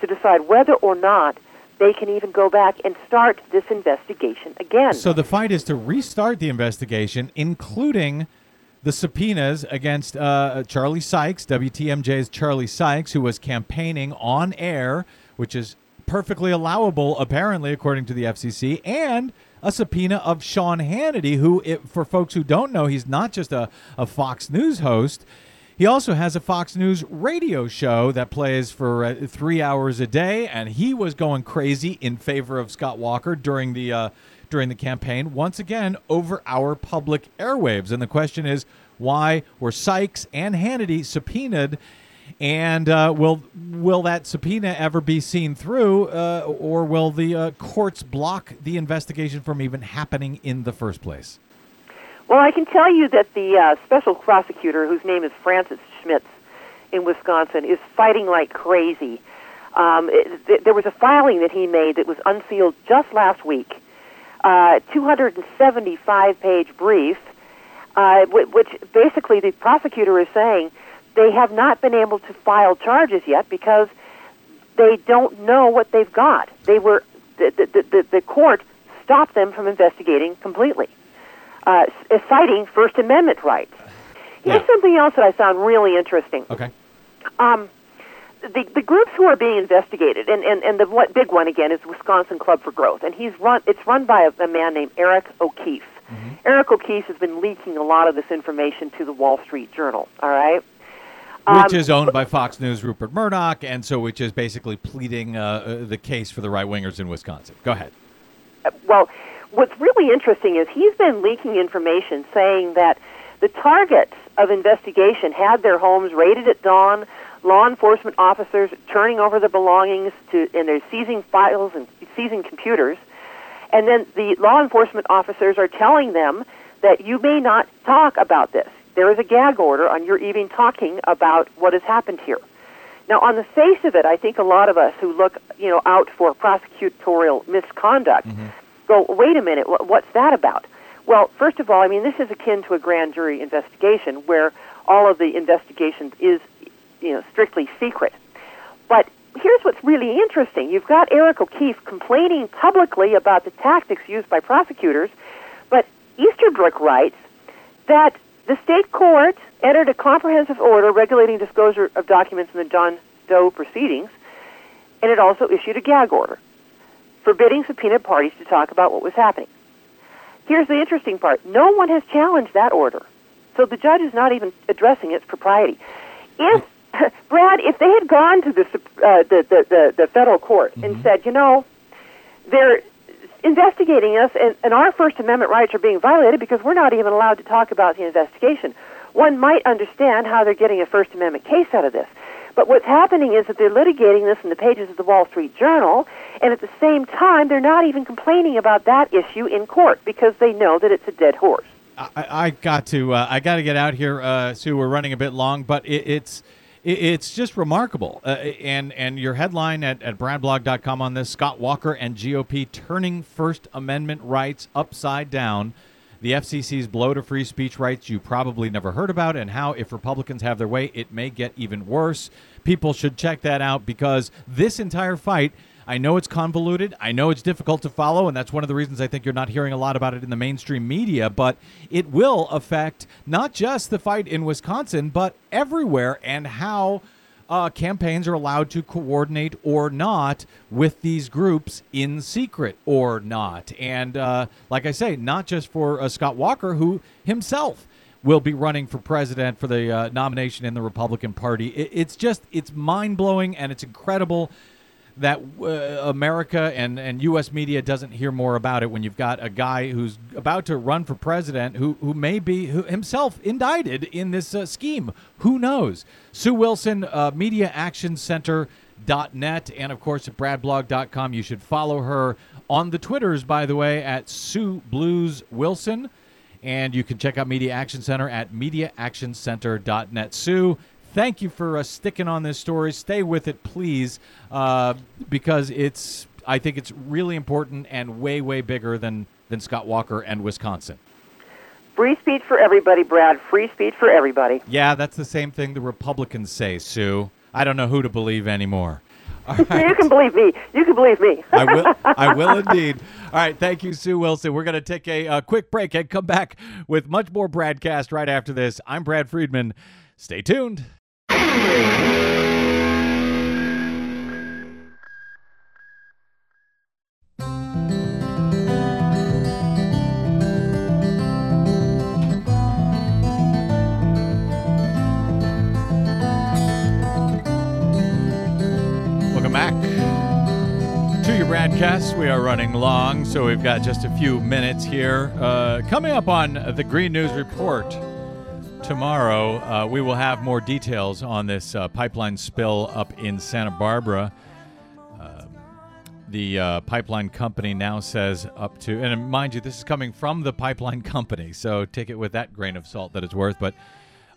to decide whether or not they can even go back and start this investigation again. So the fight is to restart the investigation, including the subpoenas against uh, Charlie Sykes, WTMJ's Charlie Sykes, who was campaigning on air, which is perfectly allowable, apparently, according to the FCC, and a subpoena of Sean Hannity, who, if, for folks who don't know, he's not just a, a Fox News host. He also has a Fox News radio show that plays for uh, three hours a day, and he was going crazy in favor of Scott Walker during the uh, during the campaign. Once again, over our public airwaves, and the question is, why were Sykes and Hannity subpoenaed? And uh, will will that subpoena ever be seen through, uh, or will the uh, courts block the investigation from even happening in the first place? Well, I can tell you that the uh, special prosecutor, whose name is Francis Schmitz in Wisconsin, is fighting like crazy. Um, it, th- there was a filing that he made that was unsealed just last week, uh, 275 page brief, uh, w- which basically the prosecutor is saying they have not been able to file charges yet because they don't know what they've got. They were the the, the, the court stopped them from investigating completely, uh, citing First Amendment rights. Here's Yeah. something else that I found really interesting. Okay. Um, the, the groups who are being investigated, and, and, and the what, big one again is Wisconsin Club for Growth, and he's run. It's run by a, a man named Eric O'Keefe. Eric O'Keefe has been leaking a lot of this information to the Wall Street Journal. All right. Which Um, is owned by Fox News, Rupert Murdoch, and so which is basically pleading uh, uh, the case for the right wingers in Wisconsin. Go ahead. well, what's really interesting is he's been leaking information saying that the targets of investigation had their homes raided at dawn, law enforcement officers turning over their belongings to, and they're seizing files and seizing computers, and then the law enforcement officers are telling them that you may not talk about this. There is a gag order on your even talking about what has happened here. Now, on the face of it, I think a lot of us who look, you know, out for prosecutorial misconduct mm-hmm. go, wait a minute, wh- what's that about? Well, first of all, I mean, this is akin to a grand jury investigation where all of the investigation is, you know, strictly secret. But here's what's really interesting. You've got Eric O'Keefe complaining publicly about the tactics used by prosecutors, but Easterbrook writes that the state court entered a comprehensive order regulating disclosure of documents in the John Doe proceedings, and it also issued a gag order forbidding subpoenaed parties to talk about what was happening. Here's the interesting part no one has challenged that order, so the judge is not even addressing its propriety. If <laughs> Brad, if they had gone to the uh, the, the, the the federal court and said, you know, they're investigating us, and, and our First Amendment rights are being violated because we're not even allowed to talk about the investigation. one might understand how they're getting a First Amendment case out of this. But what's happening is that they're litigating this in the pages of the Wall Street Journal, and at the same time, they're not even complaining about that issue in court because they know that it's a dead horse. I, I got to uh, I got to get out here, uh, Sue. We're running a bit long, but it, it's it, it's just remarkable. Uh, and and your headline at, at bradblog.com on this: Scott Walker and GOP turning First Amendment rights upside down. The FCC's blow to free speech rights you probably never heard about, and how if Republicans have their way, it may get even worse. People should check that out because this entire fight I know it's convoluted. I know it's difficult to follow, and that's one of the reasons I think you're not hearing a lot about it in the mainstream media. But it will affect not just the fight in Wisconsin, but everywhere, and how uh, campaigns are allowed to coordinate or not with these groups in secret or not. And uh, like I say, not just for uh, Scott Walker, who himself will be running for president for the uh, nomination in the Republican Party. It, it's just it's mind blowing and it's incredible that uh, America and, and U.S. media doesn't hear more about it when you've got a guy who's about to run for president who, who may be who himself indicted in this uh, scheme. Who knows? Sue Wilson, uh, Media Action Center. Dot net and of course at bradblog.com you should follow her on the twitters by the way at sue blues wilson and you can check out media action center at mediaactioncenter.net sue thank you for uh, sticking on this story. Stay with it, please, uh, because it's. I think it's really important and way, way bigger than than Scott Walker and Wisconsin. Free speech for everybody, Brad. Free speech for everybody. Yeah, that's the same thing the Republicans say, Sue. I don't know who to believe anymore. All <laughs> You can believe me. You can believe me. I will. I <laughs> will indeed. All right. Thank you, Sue Wilson. We're going to take a, uh quick break and come back with much more Bradcast right after this. I'm Brad Friedman. Stay tuned. Welcome back to your Bradcast. We are running long, so we've got just a few minutes here. Uh, coming up on the Green News Report tomorrow, uh, we will have more details on this uh, pipeline spill up in Santa Barbara. Um, the uh, pipeline company now says up to, and mind you, this is coming from the pipeline <laughs> company, so take it with that grain of salt that it's worth, but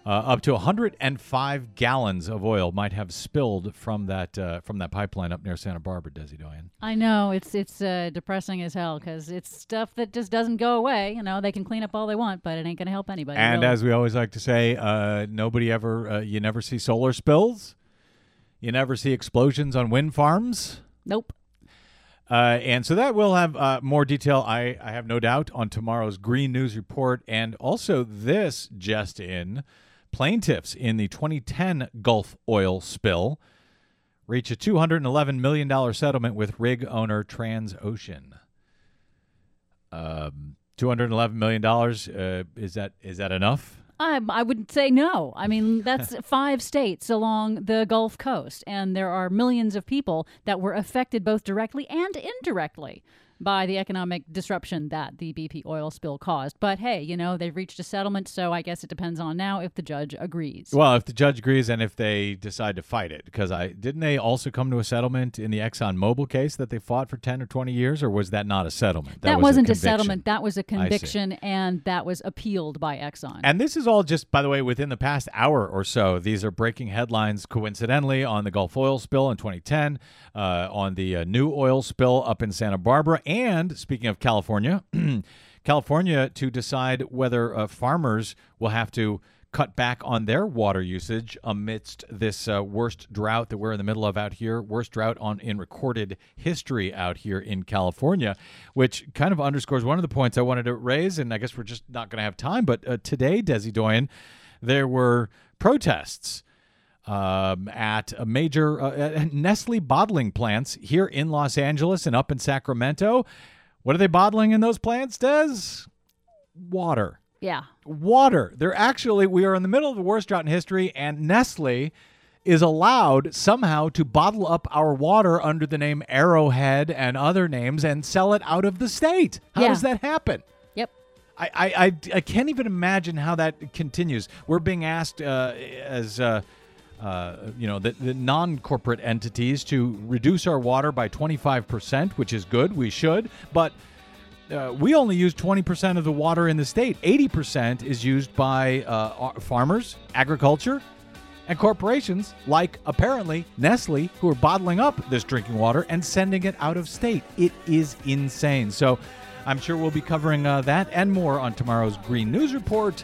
uh, up to 105 gallons of oil might have spilled from that uh, from that pipeline up near Santa Barbara, Desi Doyen. I know it's it's uh, depressing as hell because it's stuff that just doesn't go away. You know, they can clean up all they want, but it ain't gonna help anybody. And really. as we always like to say, uh, nobody ever, uh, you never see solar spills, you never see explosions on wind farms. nope. Uh, and so that will have uh, more detail, I, I have no doubt, on tomorrow's Green News Report. And also this just in plaintiffs in the 2010 Gulf oil spill reach a $211 million settlement with rig owner Transocean. Um, $211 million, uh, is, that, is that enough? I, I would say no. I mean, <laughs> that's five states along the Gulf Coast, and there are millions of people that were affected both directly and indirectly by the economic disruption that the BP oil spill caused. But hey, you know, they've reached a settlement, so I guess it depends on now if the judge agrees. Well, if the judge agrees and if they decide to fight it, because I didn't they also come to a settlement in the Exxon Mobil case that they fought for ten or twenty years, or was that not a settlement? that, was wasn't a, conviction. settlement. That was a conviction, and that was appealed by Exxon. And this is all just, by the way, within the past hour or so. These are breaking headlines, coincidentally, on the Gulf oil spill in 2010, uh, on the uh, new oil spill up in Santa Barbara, and speaking of California, <clears throat> California to decide whether uh, farmers will have to cut back on their water usage amidst this uh, worst drought that we're in the middle of out here, worst drought on in recorded history out here in California, which kind of underscores one of the points I wanted to raise, and I guess we're just not going to have time. But uh, today, Desi Doyen, there were protests um, at a major uh, at Nestle bottling plants here in Los Angeles and up in Sacramento. What are they bottling in those plants, Des? Water yeah. water. They're actually, we are in the middle of the worst drought in history, and Nestle is allowed somehow to bottle up our water under the name Arrowhead and other names and sell it out of the state. How Yeah. does that happen? Yep. I, I, I, I can't even imagine how that continues. We're being asked uh, as uh, uh, you know the, the non-corporate entities to reduce our water by 25%, which is good. We should, but uh, we only use 20% of the water in the state. 80% is used by uh, farmers, agriculture, and corporations like apparently Nestle, who are bottling up this drinking water and sending it out of state. It is insane. So I'm sure we'll be covering uh, that and more on tomorrow's Green News Report.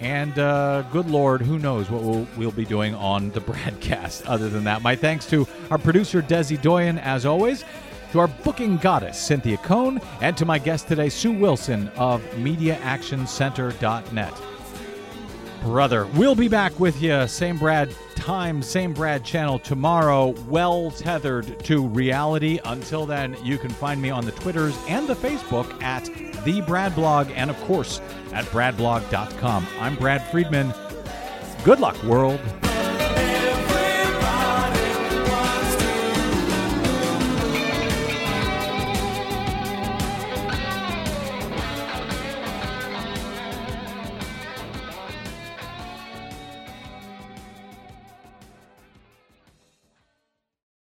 And uh, good Lord, who knows what we'll, we'll be doing on the <laughs> Bradcast. Other than that, my thanks to our producer, Desi Doyen, as always, to our booking goddess, Cynthia Cohn, and to my guest today, Sue Wilson of MediaActionCenter.net. Brother, we'll be back with you, same Brad time, same Brad channel tomorrow, well tethered to reality. Until then, you can find me on the Twitters and the Facebook at The Brad Blog, and of course at bradblog.com. I'm Brad Friedman. Good luck, world.